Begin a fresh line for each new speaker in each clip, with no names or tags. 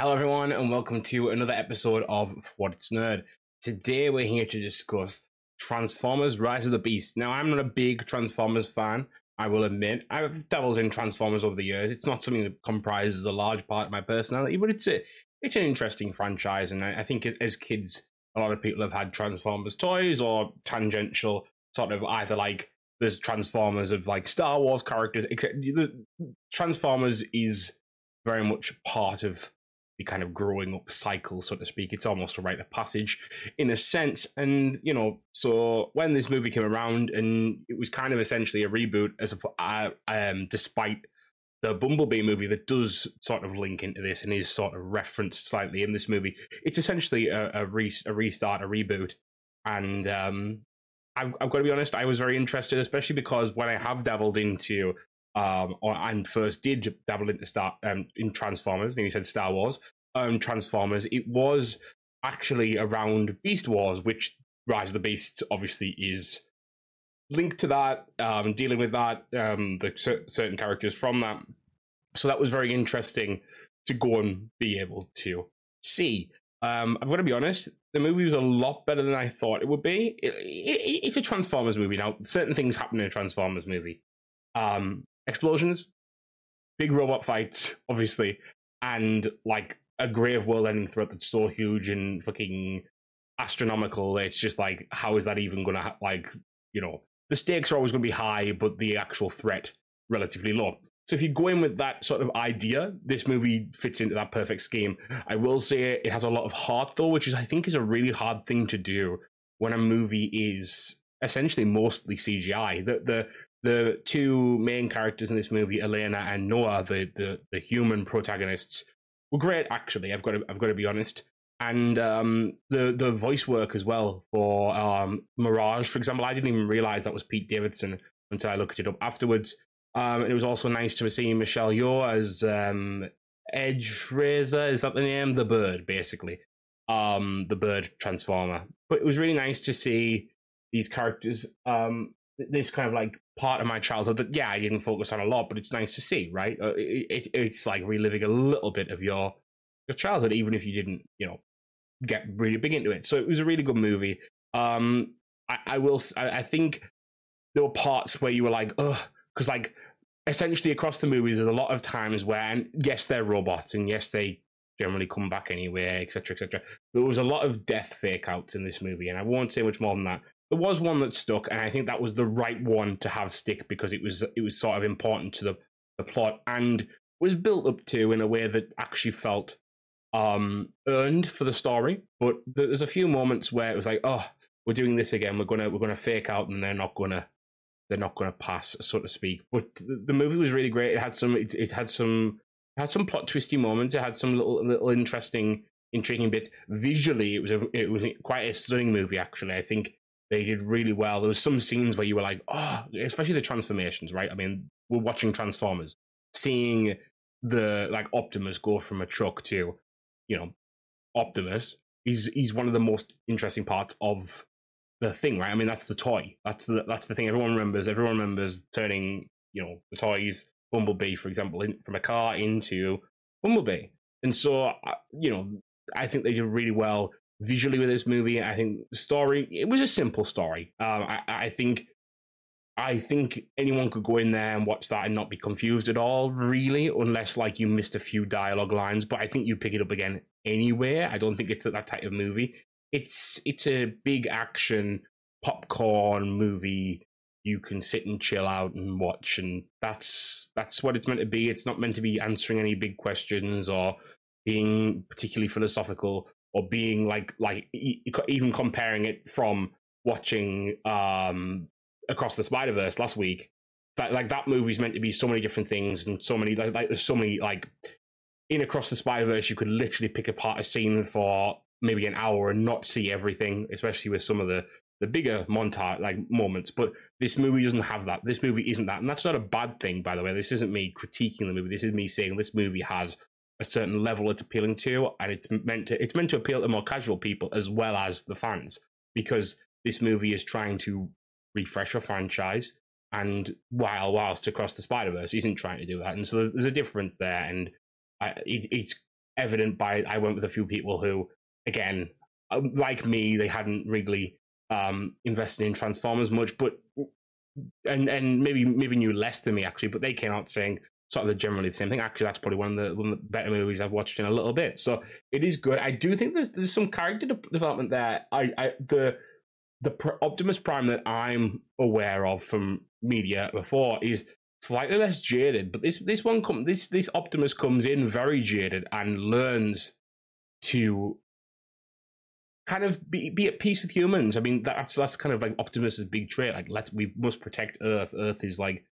Hello, everyone, and welcome to another episode of What It's Nerd. Today, we're here to discuss Transformers Rise of the Beast. Now, I'm not a big Transformers fan, I will admit. I've dabbled in Transformers over the years. It's not something that comprises a large part of my personality, but it's a, it's an interesting franchise, and I, I think as kids, a lot of people have had Transformers toys or tangential sort of either like there's Transformers of like Star Wars characters. Except the Transformers is very much part of the kind of growing up cycle, so to speak. It's almost a rite of passage in a sense. And, you know, so when this movie came around and it was kind of essentially a reboot as a, um, despite the Bumblebee movie that does sort of link into this and is sort of referenced slightly in this movie. It's essentially a, a, re- a restart, a reboot. And um, I've, I've got to be honest, I was very interested, especially because when I have dabbled into um, or, and first did dabble into Star um, in Transformers. Then you said Star Wars, um, Transformers. It was actually around Beast Wars, which Rise of the Beasts obviously is linked to that, um, dealing with that, um, the cer- certain characters from that. So that was very interesting to go and be able to see. Um, I've got to be honest, the movie was a lot better than I thought it would be. It, it, it's a Transformers movie now. Certain things happen in a Transformers movie. Um, explosions, big robot fights, obviously, and like a grave world ending threat that's so huge and fucking astronomical. It's just like, how is that even gonna ha- like, you know, the stakes are always gonna be high, but the actual threat relatively low. So if you go in with that sort of idea, this movie fits into that perfect scheme. I will say it has a lot of heart though, which is I think is a really hard thing to do when a movie is essentially mostly CGI. The the the two main characters in this movie, Elena and Noah, the the, the human protagonists, were great. Actually, I've got to I've got to be honest. And um, the the voice work as well for um, Mirage, for example, I didn't even realize that was Pete Davidson until I looked it up afterwards. Um, and it was also nice to see Michelle Yeoh as um, Razor. Is that the name? The bird, basically. Um, the bird transformer. But it was really nice to see these characters um, this kind of like part of my childhood that yeah I didn't focus on a lot, but it's nice to see, right? Uh, it, it, it's like reliving a little bit of your your childhood, even if you didn't, you know, get really big into it. So it was a really good movie. Um, I, I will. I, I think there were parts where you were like, ugh, because like essentially across the movies, there's a lot of times where, and yes, they're robots, and yes, they generally come back anyway, etc., etc. There was a lot of death fake outs in this movie, and I won't say much more than that there was one that stuck, and I think that was the right one to have stick because it was it was sort of important to the, the plot and was built up to in a way that actually felt um, earned for the story. But there's a few moments where it was like, oh, we're doing this again. We're gonna we're gonna fake out, and they're not gonna they're not gonna pass, so to speak. But the, the movie was really great. It had some it, it had some it had some plot twisty moments. It had some little little interesting intriguing bits. Visually, it was a it was quite a stunning movie. Actually, I think they did really well. There was some scenes where you were like, oh, especially the transformations, right? I mean, we're watching Transformers, seeing the like Optimus go from a truck to, you know, Optimus. He's he's one of the most interesting parts of the thing, right? I mean, that's the toy. That's the that's the thing everyone remembers. Everyone remembers turning, you know, the toys Bumblebee, for example, in, from a car into Bumblebee. And so, you know, I think they did really well visually with this movie. I think the story it was a simple story. Um, I, I think I think anyone could go in there and watch that and not be confused at all, really, unless like you missed a few dialogue lines. But I think you pick it up again anywhere. I don't think it's that type of movie. It's it's a big action popcorn movie you can sit and chill out and watch and that's that's what it's meant to be it's not meant to be answering any big questions or being particularly philosophical or being like like even comparing it from watching um across the Spider Verse last week. That like that movie's meant to be so many different things and so many like, like there's so many like in across the Spider Verse you could literally pick apart a scene for maybe an hour and not see everything, especially with some of the the bigger montage like moments. But this movie doesn't have that. This movie isn't that, and that's not a bad thing, by the way. This isn't me critiquing the movie. This is me saying this movie has a certain level it's appealing to, and it's meant to it's meant to appeal to more casual people as well as the fans because this movie is trying to refresh a franchise, and while whilst Across the Spider Verse isn't trying to do that, and so there's a difference there, and I, it, it's evident by I went with a few people who, again, um, like me, they hadn't really um, invested in Transformers much, but and and maybe maybe knew less than me actually, but they came out saying sort of the generally the same thing. Actually, that's probably one of the one of the better movies I've watched in a little bit. So it is good. I do think there's there's some character de- development there. I, I the the Optimus Prime that I'm aware of from media before is slightly less jaded, but this this one come this this Optimus comes in very jaded and learns to kind of be, be at peace with humans. I mean, that's that's kind of like Optimus's big trait. Like, let we must protect Earth. Earth is like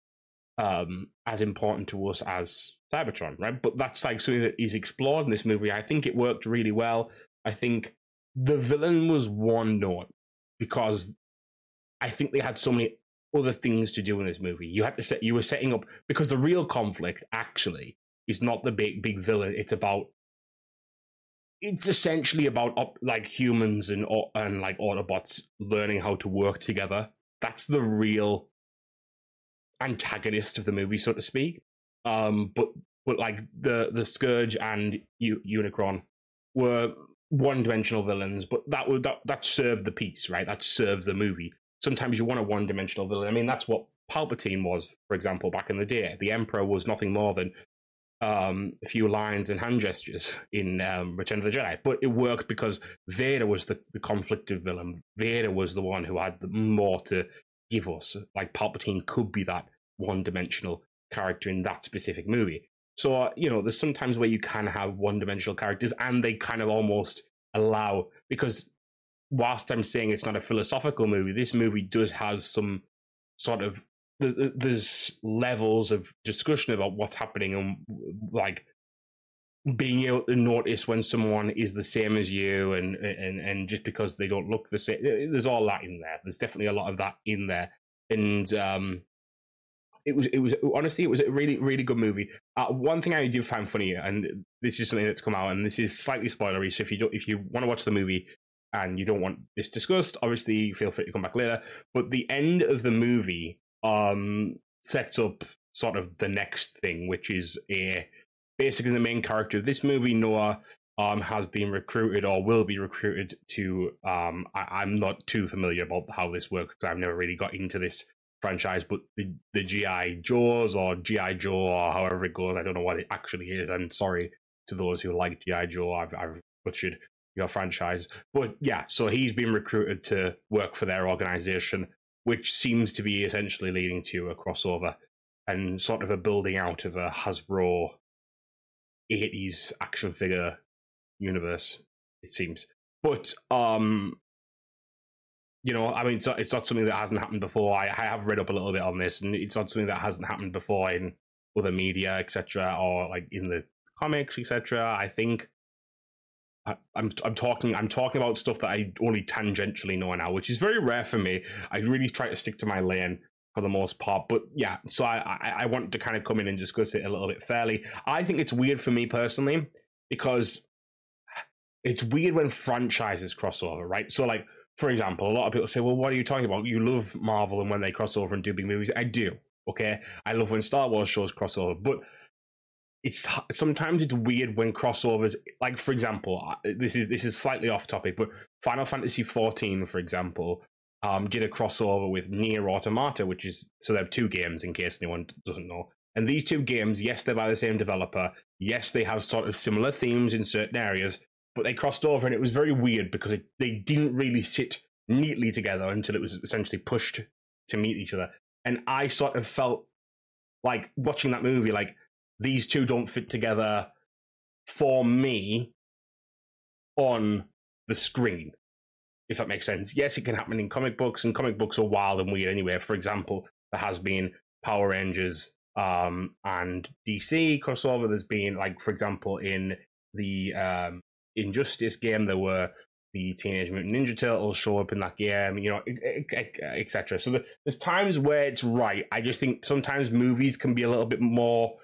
um as important to us as Cybertron, right? But that's like something that is explored in this movie. I think it worked really well. I think the villain was one note because I think they had so many other things to do in this movie. You had to set you were setting up because the real conflict actually is not the big big villain. It's about it's essentially about op, like humans and and like Autobots learning how to work together. That's the real antagonist of the movie, so to speak. Um, but but like the the Scourge and U- Unicron were one dimensional villains, but that would that that served the piece, right? That serves the movie. Sometimes you want a one dimensional villain. I mean, that's what Palpatine was, for example, back in the day. The Emperor was nothing more than um, a few lines and hand gestures in um, Return of the Jedi, but it worked because Vader was the, the conflicted villain. Vader was the one who had the more to give us. Like Palpatine could be that one-dimensional character in that specific movie. So uh, you know, there's sometimes where you can have one-dimensional characters, and they kind of almost allow because whilst I'm saying it's not a philosophical movie, this movie does have some sort of there's levels of discussion about what's happening and like being able to notice when someone is the same as you and and and just because they don't look the same there's all that in there. There's definitely a lot of that in there. And um it was it was honestly it was a really really good movie. Uh, one thing i do find funny and this is something that's come out and this is slightly spoilery so if you don't if you want to watch the movie and you don't want this discussed obviously feel free to come back later. But the end of the movie um, sets up sort of the next thing, which is a basically the main character of this movie, Noah, um, has been recruited or will be recruited to. Um, I, am not too familiar about how this works because I've never really got into this franchise, but the, the GI Jaws or GI Joe or however it goes, I don't know what it actually is. And sorry to those who like GI Joe, I've, I've butchered your franchise, but yeah. So he's been recruited to work for their organization which seems to be essentially leading to a crossover and sort of a building out of a Hasbro 80s action figure universe, it seems. But, um, you know, I mean, it's not, it's not something that hasn't happened before. I, I have read up a little bit on this, and it's not something that hasn't happened before in other media, etc., or like in the comics, etc. I think I, am I'm talking I'm talking about stuff that I only tangentially know now, which is very rare for me. I really try to stick to my lane for the most part. But yeah, so I, I, I want to kind of come in and discuss it a little bit fairly. I think it's weird for me personally because it's weird when franchises cross over, right? So like for example, a lot of people say, "Well, what are you talking about? You love Marvel and when they cross over and do big movies." I do. Okay, I love when Star Wars shows cross over, but it's sometimes it's weird when crossovers like for example this is this is slightly off topic but final fantasy 14 for example um did a crossover with NieR Automata which is so they have two games in case anyone doesn't know. And these two games yes they're by the same developer. Yes they have sort of similar themes in certain areas but they crossed over and it was very weird because it, they didn't really sit neatly together until it was essentially pushed to meet each other. And i sort of felt like watching that movie like these two don't fit together for me on the screen, if that makes sense. Yes, it can happen in comic books, and comic books are wild and weird anyway. For example, there has been Power Rangers um, and DC crossover. There's been, like, for example, in the um, Injustice game, there were the Teenage Mutant Ninja Turtles show up in that game, you know, etc. So there's times where it's right. I just think sometimes movies can be a little bit more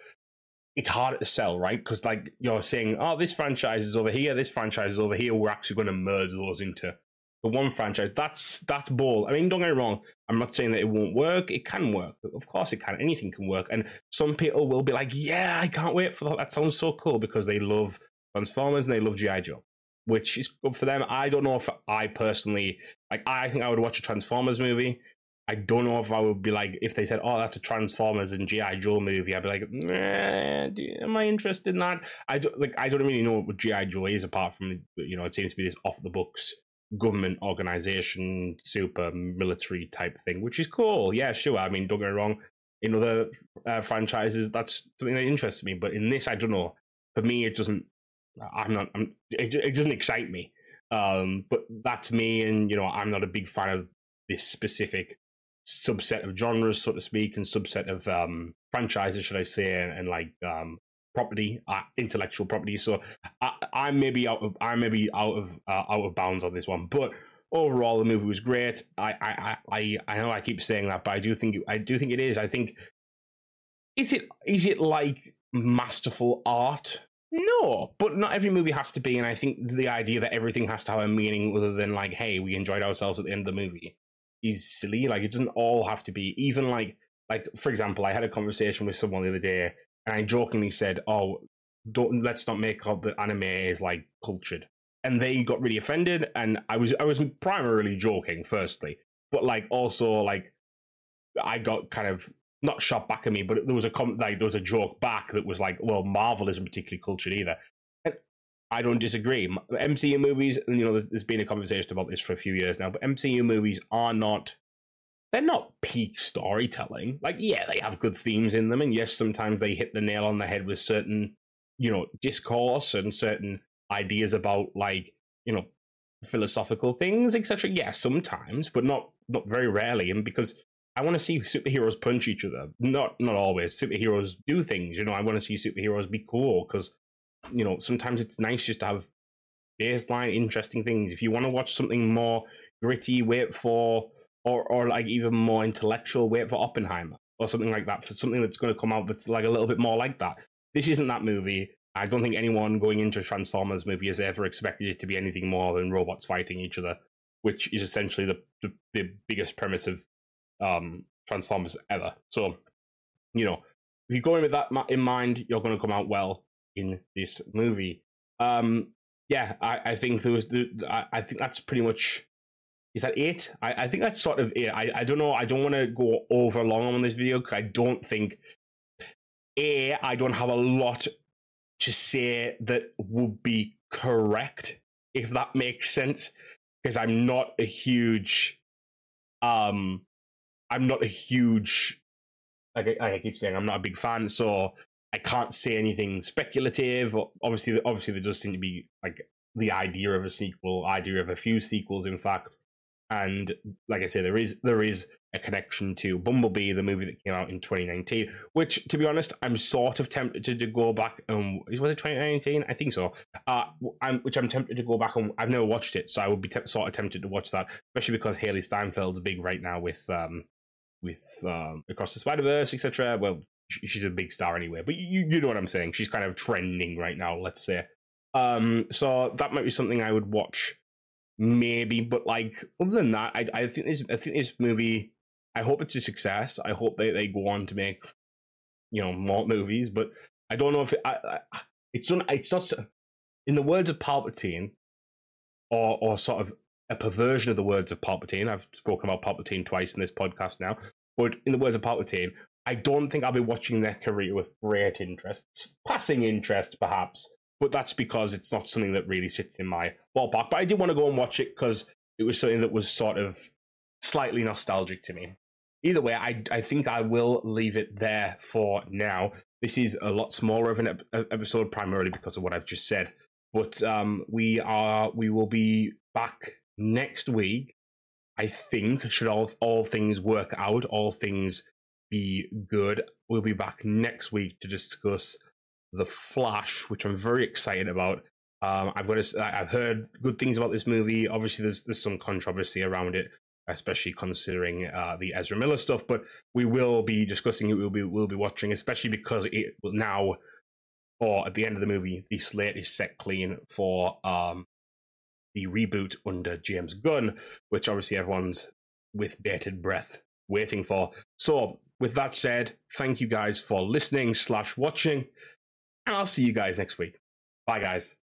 it's harder to sell, right? Because like you're saying, oh, this franchise is over here, this franchise is over here. We're actually going to merge those into the one franchise. That's that's ball. I mean, don't get me wrong. I'm not saying that it won't work. It can work. Of course, it can. Anything can work. And some people will be like, yeah, I can't wait for that. That sounds so cool because they love Transformers and they love GI Joe, which is good for them. I don't know if I personally like. I think I would watch a Transformers movie. I don't know if I would be like if they said, "Oh, that's a Transformers and GI Joe movie." I'd be like, "Am I interested in that?" I don't like. I don't really know what GI Joe is apart from you know it seems to be this off the books government organization, super military type thing, which is cool. Yeah, sure. I mean, don't get me wrong. In other uh, franchises, that's something that interests me, but in this, I don't know. For me, it doesn't. I'm not. I'm, it, it doesn't excite me. Um, but that's me, and you know, I'm not a big fan of this specific subset of genres, so to speak, and subset of um, franchises, should I say, and, and like um, property, uh, intellectual property. So I, I may be out of I may be out of uh, out of bounds on this one, but overall the movie was great. I, I I I know I keep saying that, but I do think I do think it is. I think is it is it like masterful art? No, but not every movie has to be. And I think the idea that everything has to have a meaning other than like, hey, we enjoyed ourselves at the end of the movie is silly. Like it doesn't all have to be. Even like like for example, I had a conversation with someone the other day and I jokingly said, "Oh, don't let's not make up the anime is like cultured." And they got really offended, and I was I was primarily joking, firstly, but like also like I got kind of not shot back at me, but there was a com- like there was a joke back that was like, "Well, Marvel isn't particularly cultured either." And I don't disagree. MCU movies, and you know, there's been a conversation about this for a few years now, but MCU movies are not they're not peak storytelling. Like, yeah, they have good themes in them, and yes, sometimes they hit the nail on the head with certain, you know, discourse and certain ideas about like, you know, philosophical things, etc. Yeah, sometimes, but not not very rarely. And because I want to see superheroes punch each other, not not always. Superheroes do things, you know. I want to see superheroes be cool because, you know, sometimes it's nice just to have baseline interesting things. If you want to watch something more gritty, wait for or or like even more intellectual. Wait for Oppenheimer or something like that for something that's going to come out that's like a little bit more like that. This isn't that movie. I don't think anyone going into Transformers movie has ever expected it to be anything more than robots fighting each other, which is essentially the the, the biggest premise of um, Transformers ever. So, you know, if you go in with that in mind, you're going to come out well in this movie. Um, yeah, I, I think there was I, I think that's pretty much is that it? I, I think that's sort of it. I, I don't know. I don't want to go over long on this video because I don't think a I don't have a lot to say that would be correct if that makes sense because I'm not a huge um I'm not a huge like I, I keep saying I'm not a big fan so I can't say anything speculative. Obviously, obviously there does seem to be like the idea of a sequel, idea of a few sequels, in fact and like I say, there is there is a connection to Bumblebee, the movie that came out in 2019. Which, to be honest, I'm sort of tempted to, to go back. Um, was it 2019? I think so. Uh, I'm, which I'm tempted to go back on. I've never watched it, so I would be te- sort of tempted to watch that, especially because Hailee Steinfeld's big right now with um with um Across the Spider Verse, etc. Well, she's a big star anyway, but you you know what I'm saying. She's kind of trending right now. Let's say. Um, so that might be something I would watch maybe. But like other than that, I I think this I think this movie. I hope it's a success. I hope they, they go on to make you know more movies. But I don't know if it, I, I, it's not. It's not. In the words of Palpatine, or or sort of a perversion of the words of Palpatine. I've spoken about Palpatine twice in this podcast now. But in the words of Palpatine, I don't think I'll be watching their career with great interest, passing interest perhaps, but that's because it's not something that really sits in my ballpark. But I did want to go and watch it because it was something that was sort of slightly nostalgic to me. Either way, I, I think I will leave it there for now. This is a lot smaller of an ep- episode, primarily because of what I've just said. But um, we are we will be back next week. I think should all all things work out, all things be good. We'll be back next week to discuss the Flash, which I'm very excited about. Um, I've got to, I've heard good things about this movie. Obviously, there's there's some controversy around it, especially considering uh, the Ezra Miller stuff. But we will be discussing it. We'll be we'll be watching, especially because it will now, or at the end of the movie, the slate is set clean for um, the reboot under James Gunn, which obviously everyone's with bated breath waiting for. So, with that said, thank you guys for listening slash watching and I'll see you guys next week. Bye, guys.